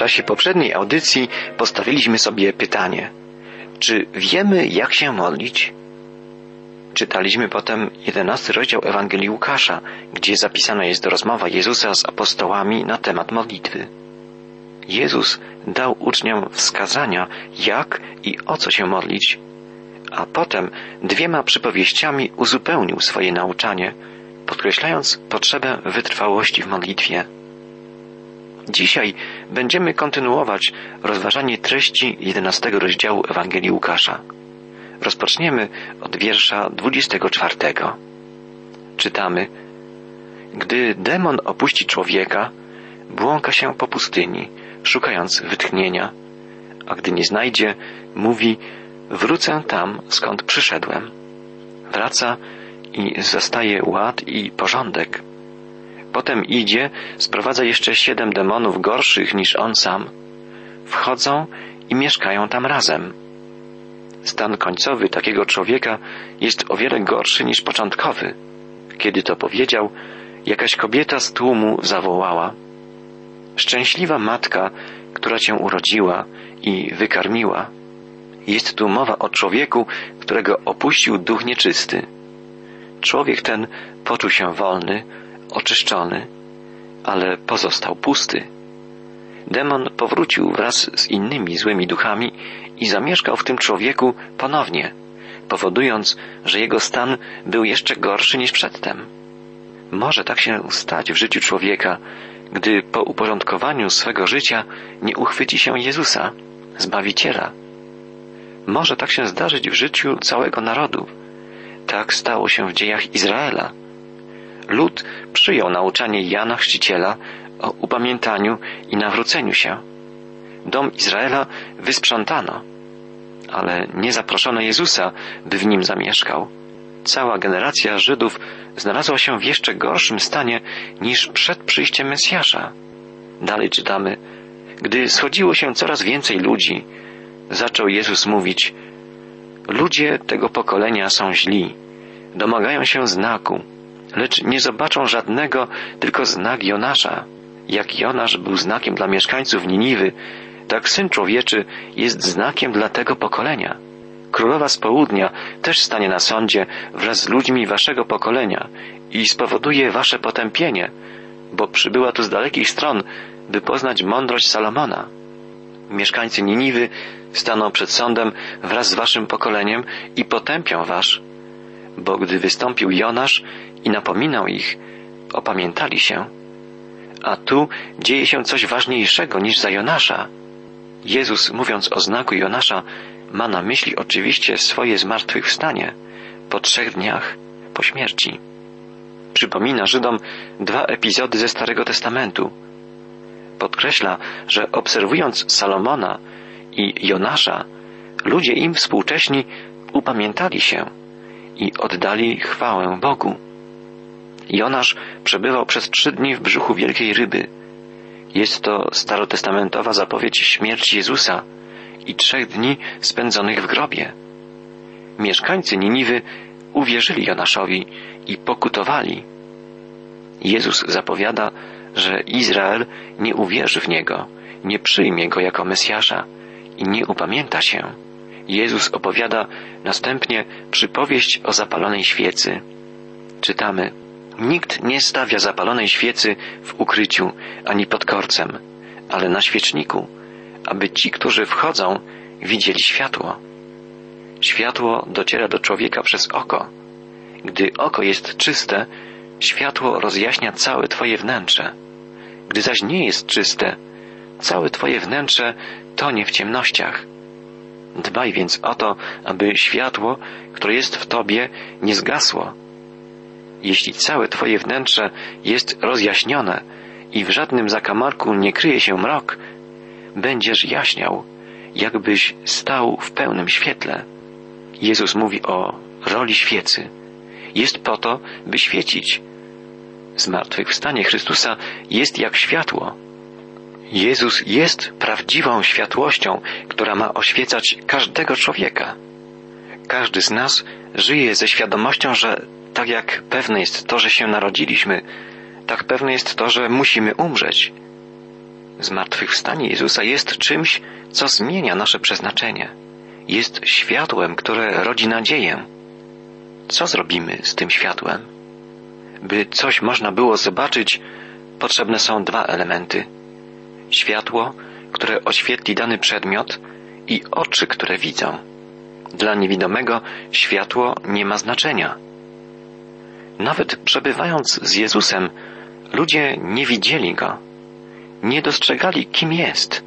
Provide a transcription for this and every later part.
czasie poprzedniej audycji postawiliśmy sobie pytanie, czy wiemy, jak się modlić? Czytaliśmy potem jedenasty rozdział Ewangelii Łukasza, gdzie zapisana jest rozmowa Jezusa z apostołami na temat modlitwy. Jezus dał uczniom wskazania, jak i o co się modlić, a potem dwiema przypowieściami uzupełnił swoje nauczanie, podkreślając potrzebę wytrwałości w modlitwie. Dzisiaj będziemy kontynuować rozważanie treści jedenastego rozdziału Ewangelii Łukasza. Rozpoczniemy od wiersza 24. Czytamy: Gdy demon opuści człowieka, błąka się po pustyni, szukając wytchnienia, a gdy nie znajdzie, mówi: Wrócę tam, skąd przyszedłem. Wraca i zastaje ład i porządek. Potem idzie, sprowadza jeszcze siedem demonów gorszych niż on sam. Wchodzą i mieszkają tam razem. Stan końcowy takiego człowieka jest o wiele gorszy niż początkowy. Kiedy to powiedział, jakaś kobieta z tłumu zawołała: Szczęśliwa matka, która cię urodziła i wykarmiła. Jest tu mowa o człowieku, którego opuścił duch nieczysty. Człowiek ten poczuł się wolny, oczyszczony, ale pozostał pusty. Demon powrócił wraz z innymi złymi duchami i zamieszkał w tym człowieku ponownie, powodując, że jego stan był jeszcze gorszy niż przedtem. Może tak się stać w życiu człowieka, gdy po uporządkowaniu swego życia nie uchwyci się Jezusa, Zbawiciela. Może tak się zdarzyć w życiu całego narodu. Tak stało się w dziejach Izraela. Lud przyjął nauczanie Jana Chrzciciela o upamiętaniu i nawróceniu się. Dom Izraela wysprzątano, ale nie zaproszono Jezusa, by w nim zamieszkał. Cała generacja Żydów znalazła się w jeszcze gorszym stanie niż przed przyjściem Mesjasza. Dalej czytamy, gdy schodziło się coraz więcej ludzi, zaczął Jezus mówić: Ludzie tego pokolenia są źli, domagają się znaku, lecz nie zobaczą żadnego, tylko znak Jonasza. Jak Jonasz był znakiem dla mieszkańców Niniwy, tak syn człowieczy jest znakiem dla tego pokolenia. Królowa z południa też stanie na sądzie wraz z ludźmi waszego pokolenia i spowoduje wasze potępienie, bo przybyła tu z dalekich stron, by poznać mądrość Salomona. Mieszkańcy Niniwy staną przed sądem wraz z waszym pokoleniem i potępią wasz, bo gdy wystąpił Jonasz i napominał ich, opamiętali się. A tu dzieje się coś ważniejszego niż za Jonasza. Jezus, mówiąc o znaku Jonasza, ma na myśli oczywiście swoje zmartwychwstanie po trzech dniach po śmierci. Przypomina Żydom dwa epizody ze Starego Testamentu. Podkreśla, że obserwując Salomona i Jonasza, ludzie im współcześni upamiętali się i oddali chwałę Bogu. Jonasz przebywał przez trzy dni w brzuchu wielkiej ryby. Jest to starotestamentowa zapowiedź śmierci Jezusa i trzech dni spędzonych w grobie. Mieszkańcy Niniwy uwierzyli Jonaszowi i pokutowali. Jezus zapowiada, że Izrael nie uwierzy w Niego, nie przyjmie Go jako Mesjasza i nie upamięta się. Jezus opowiada następnie przypowieść o zapalonej świecy. Czytamy Nikt nie stawia zapalonej świecy w ukryciu ani pod korcem, ale na świeczniku, aby ci, którzy wchodzą, widzieli światło. Światło dociera do człowieka przez oko. Gdy oko jest czyste, światło rozjaśnia całe Twoje wnętrze. Gdy zaś nie jest czyste, całe Twoje wnętrze tonie w ciemnościach. Dbaj więc o to, aby światło, które jest w Tobie, nie zgasło jeśli całe Twoje wnętrze jest rozjaśnione i w żadnym zakamarku nie kryje się mrok, będziesz jaśniał, jakbyś stał w pełnym świetle. Jezus mówi o roli świecy. Jest po to, by świecić. Zmartwychwstanie Chrystusa jest jak światło. Jezus jest prawdziwą światłością, która ma oświecać każdego człowieka. Każdy z nas żyje ze świadomością, że tak jak pewne jest to, że się narodziliśmy, tak pewne jest to, że musimy umrzeć. Zmartwychwstanie Jezusa jest czymś, co zmienia nasze przeznaczenie. Jest światłem, które rodzi nadzieję. Co zrobimy z tym światłem? By coś można było zobaczyć, potrzebne są dwa elementy. Światło, które oświetli dany przedmiot i oczy, które widzą. Dla niewidomego światło nie ma znaczenia. Nawet przebywając z Jezusem, ludzie nie widzieli go, nie dostrzegali, kim jest,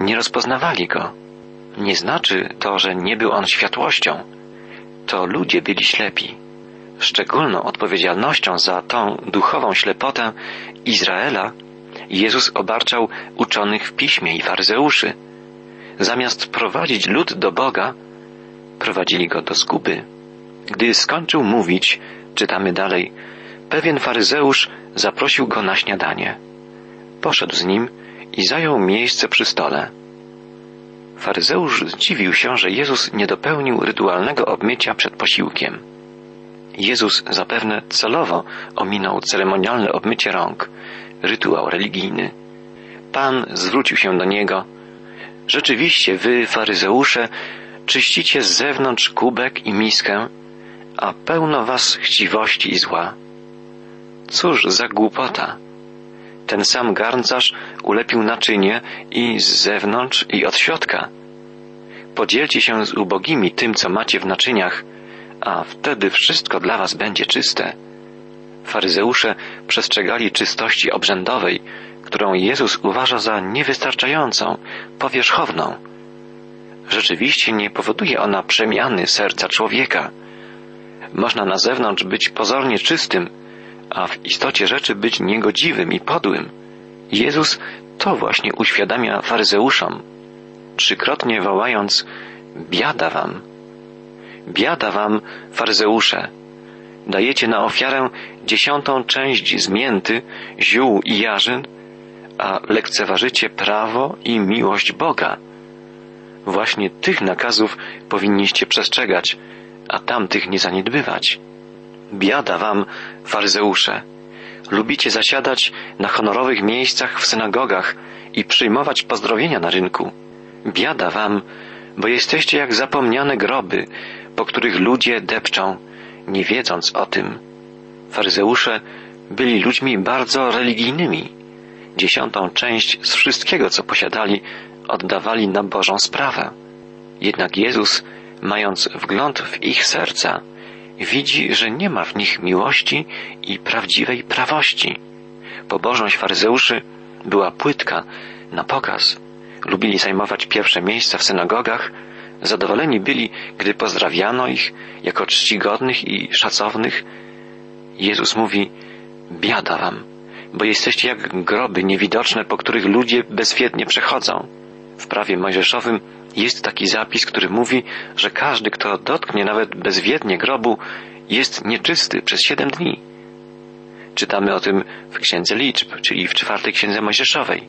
nie rozpoznawali go. Nie znaczy to, że nie był on światłością. To ludzie byli ślepi. Szczególną odpowiedzialnością za tą duchową ślepotę Izraela Jezus obarczał uczonych w piśmie i faryzeuszy. Zamiast prowadzić lud do Boga, prowadzili go do zguby. Gdy skończył mówić, czytamy dalej, pewien faryzeusz zaprosił go na śniadanie. Poszedł z nim i zajął miejsce przy stole. Faryzeusz zdziwił się, że Jezus nie dopełnił rytualnego obmycia przed posiłkiem. Jezus zapewne celowo ominął ceremonialne obmycie rąk, rytuał religijny. Pan zwrócił się do niego. Rzeczywiście wy, faryzeusze, czyścicie z zewnątrz kubek i miskę, a pełno was chciwości i zła. Cóż za głupota! Ten sam garncarz ulepił naczynie i z zewnątrz i od środka. Podzielcie się z ubogimi tym, co macie w naczyniach, a wtedy wszystko dla was będzie czyste. Faryzeusze przestrzegali czystości obrzędowej, którą Jezus uważa za niewystarczającą, powierzchowną. Rzeczywiście nie powoduje ona przemiany serca człowieka. Można na zewnątrz być pozornie czystym, a w istocie rzeczy być niegodziwym i podłym. Jezus to właśnie uświadamia faryzeuszom, trzykrotnie wołając biada wam, biada wam, faryzeusze, dajecie na ofiarę dziesiątą część zmięty, ziół i jarzyn, a lekceważycie prawo i miłość Boga. Właśnie tych nakazów powinniście przestrzegać, a tamtych nie zaniedbywać. Biada wam, faryzeusze! Lubicie zasiadać na honorowych miejscach w synagogach i przyjmować pozdrowienia na rynku. Biada wam, bo jesteście jak zapomniane groby, po których ludzie depczą, nie wiedząc o tym. Faryzeusze byli ludźmi bardzo religijnymi. Dziesiątą część z wszystkiego, co posiadali, oddawali na Bożą sprawę. Jednak Jezus, mając wgląd w ich serca, widzi, że nie ma w nich miłości i prawdziwej prawości. Pobożność faryzeuszy była płytka, na pokaz. Lubili zajmować pierwsze miejsca w synagogach, zadowoleni byli, gdy pozdrawiano ich jako czcigodnych i szacownych. Jezus mówi, biada wam, bo jesteście jak groby niewidoczne, po których ludzie bezwiednie przechodzą. W prawie mojżeszowym jest taki zapis, który mówi, że każdy, kto dotknie nawet bezwiednie grobu, jest nieczysty przez siedem dni. Czytamy o tym w Księdze Liczb, czyli w czwartej Księdze Mojżeszowej.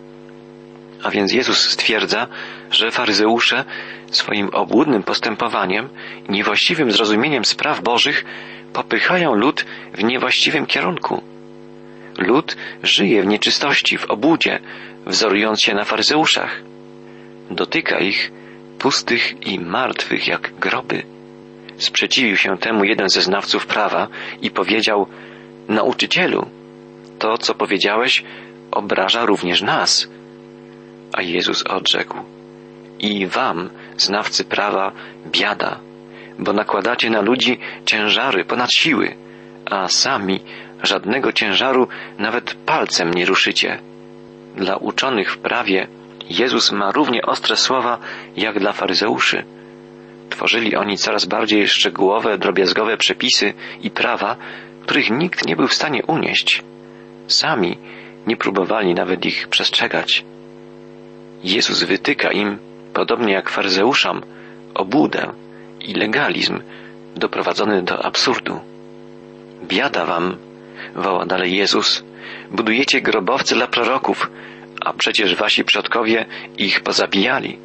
A więc Jezus stwierdza, że faryzeusze swoim obłudnym postępowaniem i niewłaściwym zrozumieniem spraw bożych popychają lud w niewłaściwym kierunku. Lud żyje w nieczystości, w obłudzie, wzorując się na faryzeuszach. Dotyka ich pustych i martwych jak groby. Sprzeciwił się temu jeden ze znawców prawa i powiedział, Nauczycielu, to co powiedziałeś obraża również nas. A Jezus odrzekł, i wam, znawcy prawa, biada, bo nakładacie na ludzi ciężary ponad siły, a sami żadnego ciężaru nawet palcem nie ruszycie. Dla uczonych w prawie Jezus ma równie ostre słowa jak dla faryzeuszy. Tworzyli oni coraz bardziej szczegółowe, drobiazgowe przepisy i prawa, których nikt nie był w stanie unieść. Sami nie próbowali nawet ich przestrzegać. Jezus wytyka im, podobnie jak faryzeuszom, obłudę i legalizm doprowadzony do absurdu. Biada wam, woła dalej Jezus, budujecie grobowce dla proroków, a przecież wasi przodkowie ich pozabijali.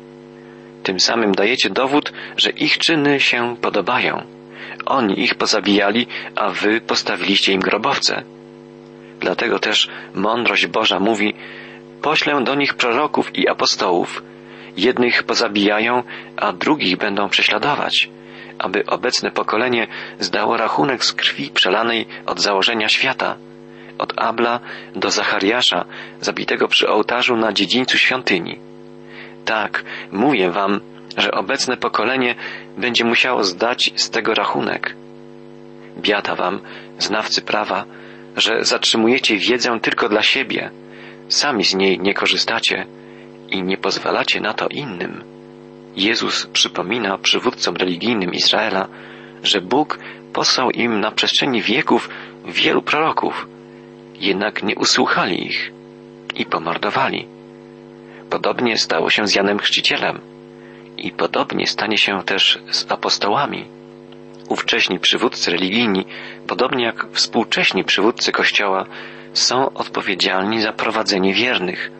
Tym samym dajecie dowód, że ich czyny się podobają. Oni ich pozabijali, a wy postawiliście im grobowce. Dlatego też mądrość Boża mówi, poślę do nich proroków i apostołów. Jednych pozabijają, a drugich będą prześladować, aby obecne pokolenie zdało rachunek z krwi przelanej od założenia świata, od Abla do Zachariasza, zabitego przy ołtarzu na dziedzińcu świątyni. Tak, mówię wam, że obecne pokolenie będzie musiało zdać z tego rachunek. Biada wam, znawcy prawa, że zatrzymujecie wiedzę tylko dla siebie, sami z niej nie korzystacie i nie pozwalacie na to innym. Jezus przypomina przywódcom religijnym Izraela, że Bóg posłał im na przestrzeni wieków wielu proroków, jednak nie usłuchali ich i pomordowali. Podobnie stało się z Janem Chrzcicielem i podobnie stanie się też z apostołami. Ówcześni przywódcy religijni, podobnie jak współcześni przywódcy Kościoła, są odpowiedzialni za prowadzenie wiernych.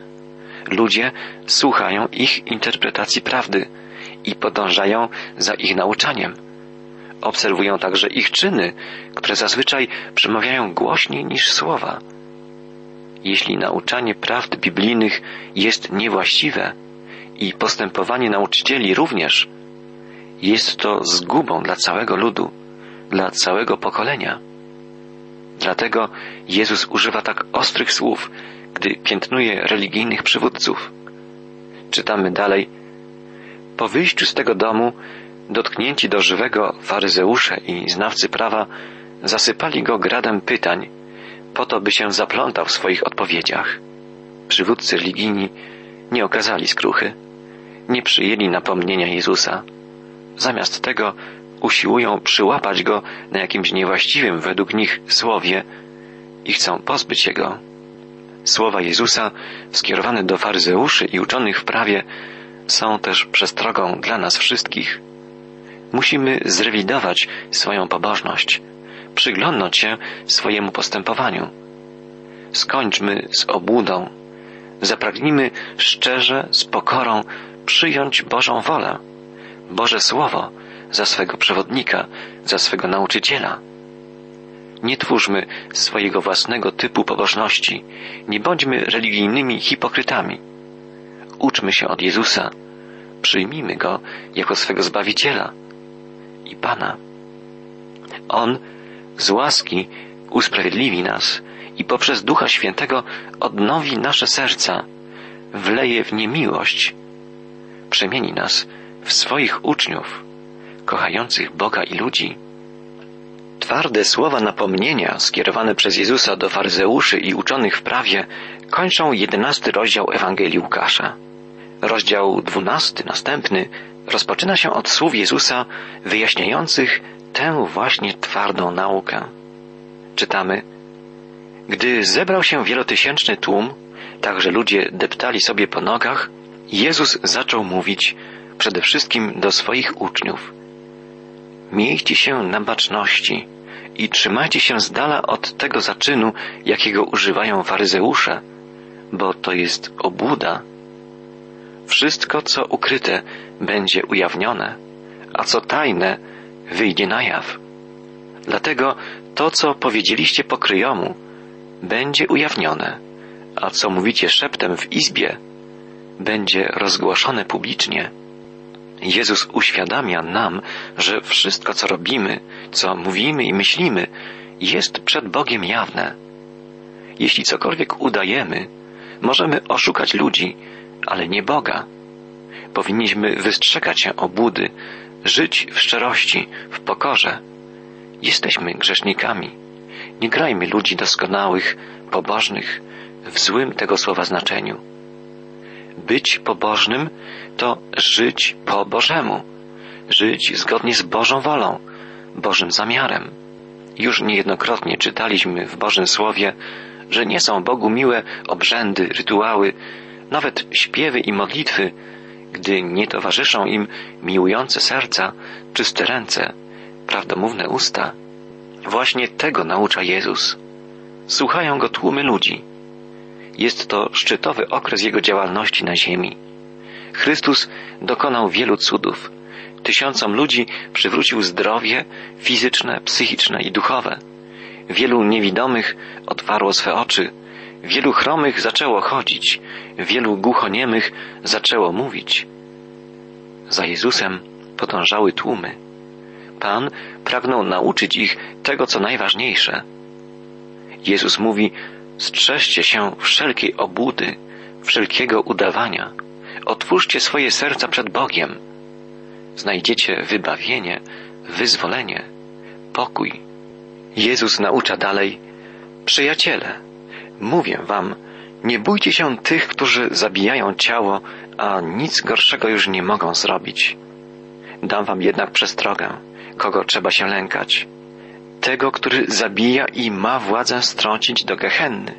Ludzie słuchają ich interpretacji prawdy i podążają za ich nauczaniem. Obserwują także ich czyny, które zazwyczaj przemawiają głośniej niż słowa. Jeśli nauczanie prawd biblijnych jest niewłaściwe i postępowanie nauczycieli również, jest to zgubą dla całego ludu, dla całego pokolenia. Dlatego Jezus używa tak ostrych słów, gdy piętnuje religijnych przywódców. Czytamy dalej. Po wyjściu z tego domu, dotknięci do żywego faryzeusze i znawcy prawa zasypali go gradem pytań, po to, by się zaplątał w swoich odpowiedziach. Przywódcy religijni nie okazali skruchy, nie przyjęli napomnienia Jezusa. Zamiast tego usiłują przyłapać go na jakimś niewłaściwym według nich słowie i chcą pozbyć jego. Słowa Jezusa skierowane do faryzeuszy i uczonych w prawie są też przestrogą dla nas wszystkich. Musimy zrewidować swoją pobożność, przyglądnąć się swojemu postępowaniu. Skończmy z obłudą. Zapragnijmy szczerze, z pokorą przyjąć Bożą wolę, Boże Słowo za swego przewodnika, za swego nauczyciela. Nie twórzmy swojego własnego typu pobożności, nie bądźmy religijnymi hipokrytami. Uczmy się od Jezusa, przyjmijmy Go jako swego Zbawiciela i Pana. On z łaski usprawiedliwi nas i poprzez Ducha Świętego odnowi nasze serca, wleje w nie miłość, przemieni nas w swoich uczniów, kochających Boga i ludzi. Twarde słowa napomnienia skierowane przez Jezusa do faryzeuszy i uczonych w prawie kończą jedenasty rozdział Ewangelii Łukasza. Rozdział dwunasty, następny, rozpoczyna się od słów Jezusa wyjaśniających tę właśnie twardą naukę. Czytamy, gdy zebrał się wielotysięczny tłum, tak że ludzie deptali sobie po nogach, Jezus zaczął mówić przede wszystkim do swoich uczniów. Miejcie się na baczności i trzymajcie się z dala od tego zaczynu, jakiego używają faryzeusze, bo to jest obłuda. Wszystko, co ukryte, będzie ujawnione, a co tajne, wyjdzie na jaw. Dlatego to, co powiedzieliście pokryjomu, będzie ujawnione, a co mówicie szeptem w izbie, będzie rozgłoszone publicznie. Jezus uświadamia nam, że wszystko, co robimy, co mówimy i myślimy, jest przed Bogiem jawne. Jeśli cokolwiek udajemy, możemy oszukać ludzi, ale nie Boga. Powinniśmy wystrzegać się obłudy, żyć w szczerości, w pokorze. Jesteśmy grzesznikami. Nie grajmy ludzi doskonałych, pobożnych, w złym tego słowa znaczeniu. Być pobożnym to żyć po Bożemu, żyć zgodnie z Bożą wolą, Bożym zamiarem. Już niejednokrotnie czytaliśmy w Bożym Słowie, że nie są Bogu miłe obrzędy, rytuały, nawet śpiewy i modlitwy, gdy nie towarzyszą im miłujące serca, czyste ręce, prawdomówne usta. Właśnie tego naucza Jezus. Słuchają go tłumy ludzi. Jest to szczytowy okres jego działalności na ziemi. Chrystus dokonał wielu cudów. Tysiącom ludzi przywrócił zdrowie fizyczne, psychiczne i duchowe. Wielu niewidomych otwarło swe oczy, Wielu chromych zaczęło chodzić, wielu głuchoniemych zaczęło mówić. Za Jezusem podążały tłumy. Pan pragnął nauczyć ich tego, co najważniejsze. Jezus mówi, strzeżcie się wszelkiej obłudy, wszelkiego udawania. Otwórzcie swoje serca przed Bogiem. Znajdziecie wybawienie, wyzwolenie, pokój. Jezus naucza dalej, przyjaciele, mówię wam, nie bójcie się tych, którzy zabijają ciało, a nic gorszego już nie mogą zrobić. Dam wam jednak przestrogę, kogo trzeba się lękać. Tego, który zabija i ma władzę strącić do gehenny.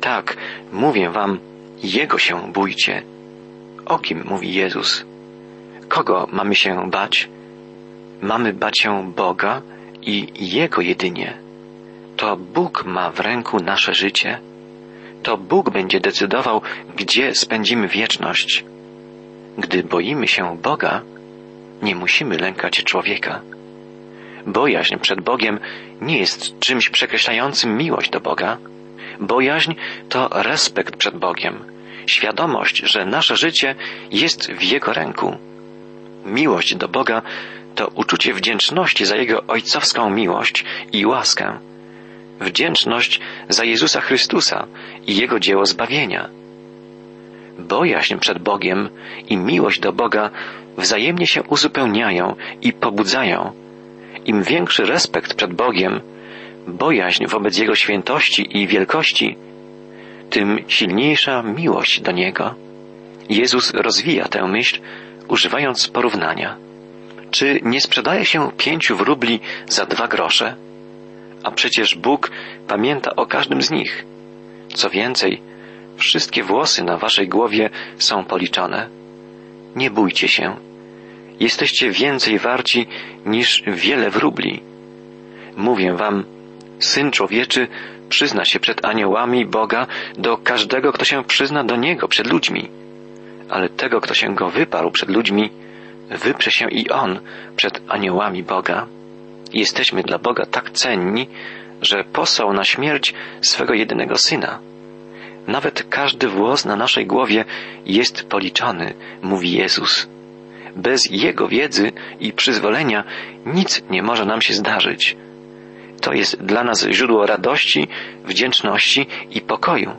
Tak, mówię wam, jego się bójcie. O kim mówi Jezus? Kogo mamy się bać? Mamy bać się Boga i Jego jedynie. To Bóg ma w ręku nasze życie. To Bóg będzie decydował, gdzie spędzimy wieczność. Gdy boimy się Boga, nie musimy lękać człowieka. Bojaźń przed Bogiem nie jest czymś przekreślającym miłość do Boga. Bojaźń to respekt przed Bogiem, świadomość, że nasze życie jest w Jego ręku. Miłość do Boga to uczucie wdzięczności za Jego ojcowską miłość i łaskę. Wdzięczność za Jezusa Chrystusa i Jego dzieło zbawienia. Bojaźń przed Bogiem i miłość do Boga wzajemnie się uzupełniają i pobudzają. Im większy respekt przed Bogiem, bojaźń wobec Jego świętości i wielkości, tym silniejsza miłość do Niego. Jezus rozwija tę myśl, używając porównania. Czy nie sprzedaje się pięciu wróbli za dwa grosze? A przecież Bóg pamięta o każdym z nich. Co więcej, wszystkie włosy na waszej głowie są policzone. Nie bójcie się. Jesteście więcej warci niż wiele wróbli. Mówię wam, Syn Człowieczy przyzna się przed aniołami Boga do każdego, kto się przyzna do Niego przed ludźmi. Ale tego, kto się Go wyparł przed ludźmi, wyprze się i On przed aniołami Boga. Jesteśmy dla Boga tak cenni, że posłał na śmierć swego jedynego Syna. Nawet każdy włos na naszej głowie jest policzony, mówi Jezus. Bez Jego wiedzy i przyzwolenia nic nie może nam się zdarzyć. To jest dla nas źródło radości, wdzięczności i pokoju.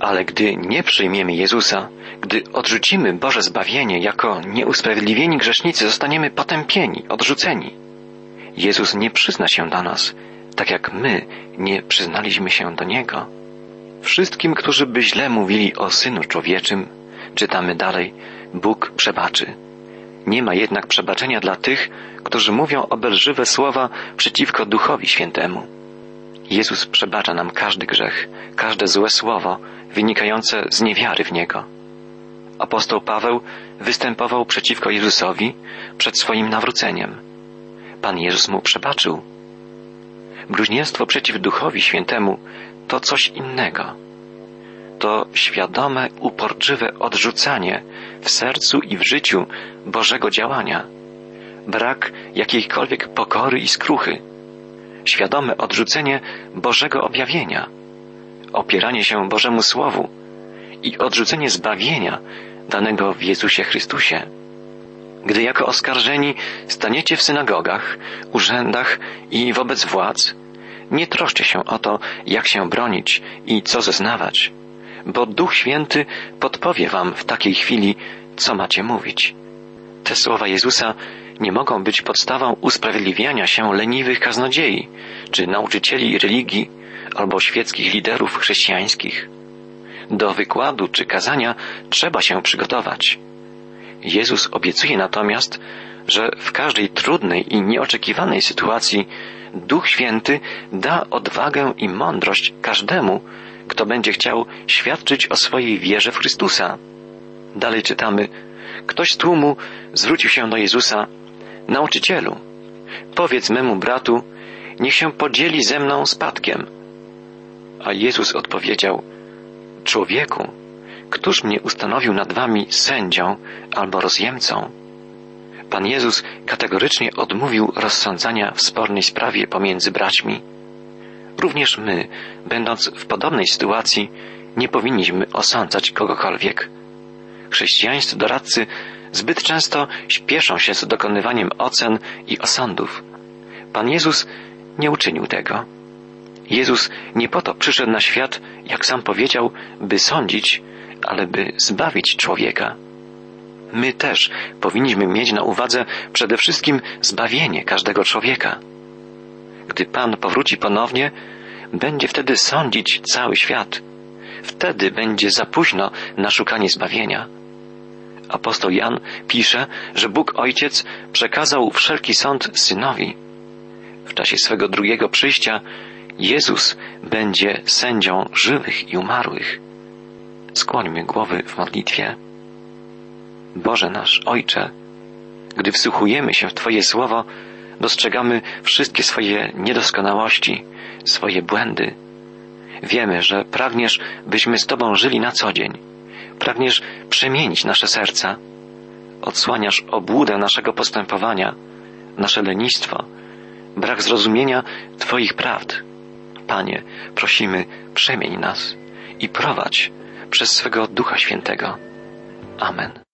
Ale gdy nie przyjmiemy Jezusa, gdy odrzucimy Boże zbawienie jako nieusprawiedliwieni grzesznicy, zostaniemy potępieni, odrzuceni. Jezus nie przyzna się do nas, tak jak my nie przyznaliśmy się do Niego. Wszystkim, którzy by źle mówili o Synu Człowieczym, czytamy dalej, Bóg przebaczy. Nie ma jednak przebaczenia dla tych, którzy mówią obelżywe słowa przeciwko Duchowi Świętemu. Jezus przebacza nam każdy grzech, każde złe słowo wynikające z niewiary w Niego. Apostoł Paweł występował przeciwko Jezusowi przed swoim nawróceniem. Pan Jezus mu przebaczył. Bluźnierstwo przeciw Duchowi Świętemu to coś innego. To świadome, uporczywe odrzucanie w sercu i w życiu Bożego działania, brak jakiejkolwiek pokory i skruchy, świadome odrzucenie Bożego objawienia, opieranie się Bożemu Słowu. I odrzucenie zbawienia danego w Jezusie Chrystusie. Gdy jako oskarżeni staniecie w synagogach, urzędach i wobec władz, nie troszcie się o to, jak się bronić i co zeznawać, bo Duch Święty podpowie wam w takiej chwili, co macie mówić. Te słowa Jezusa nie mogą być podstawą usprawiedliwiania się leniwych kaznodziei, czy nauczycieli religii, albo świeckich liderów chrześcijańskich. Do wykładu czy kazania trzeba się przygotować. Jezus obiecuje natomiast, że w każdej trudnej i nieoczekiwanej sytuacji Duch Święty da odwagę i mądrość każdemu, kto będzie chciał świadczyć o swojej wierze w Chrystusa. Dalej czytamy, ktoś z tłumu zwrócił się do Jezusa, nauczycielu, powiedz memu bratu, niech się podzieli ze mną spadkiem. A Jezus odpowiedział, człowieku, któż mnie ustanowił nad wami sędzią albo rozjemcą? Pan Jezus kategorycznie odmówił rozsądzania w spornej sprawie pomiędzy braćmi. Również my, będąc w podobnej sytuacji, nie powinniśmy osądzać kogokolwiek. Chrześcijańscy doradcy zbyt często śpieszą się z dokonywaniem ocen i osądów. Pan Jezus nie uczynił tego. Jezus nie po to przyszedł na świat, jak sam powiedział, by sądzić, ale by zbawić człowieka. My też powinniśmy mieć na uwadze przede wszystkim zbawienie każdego człowieka. Gdy Pan powróci ponownie, będzie wtedy sądzić cały świat. Wtedy będzie za późno na szukanie zbawienia. Apostoł Jan pisze, że Bóg Ojciec przekazał wszelki sąd synowi. W czasie swego drugiego przyjścia Jezus będzie sędzią żywych i umarłych. Skłońmy głowy w modlitwie. Boże nasz Ojcze, gdy wsłuchujemy się w Twoje słowo, dostrzegamy wszystkie swoje niedoskonałości, swoje błędy. Wiemy, że pragniesz, byśmy z Tobą żyli na co dzień. Pragniesz przemienić nasze serca. Odsłaniasz obłudę naszego postępowania, nasze lenistwo, brak zrozumienia Twoich prawd. Panie, prosimy, przemień nas i prowadź przez swego Ducha Świętego. Amen.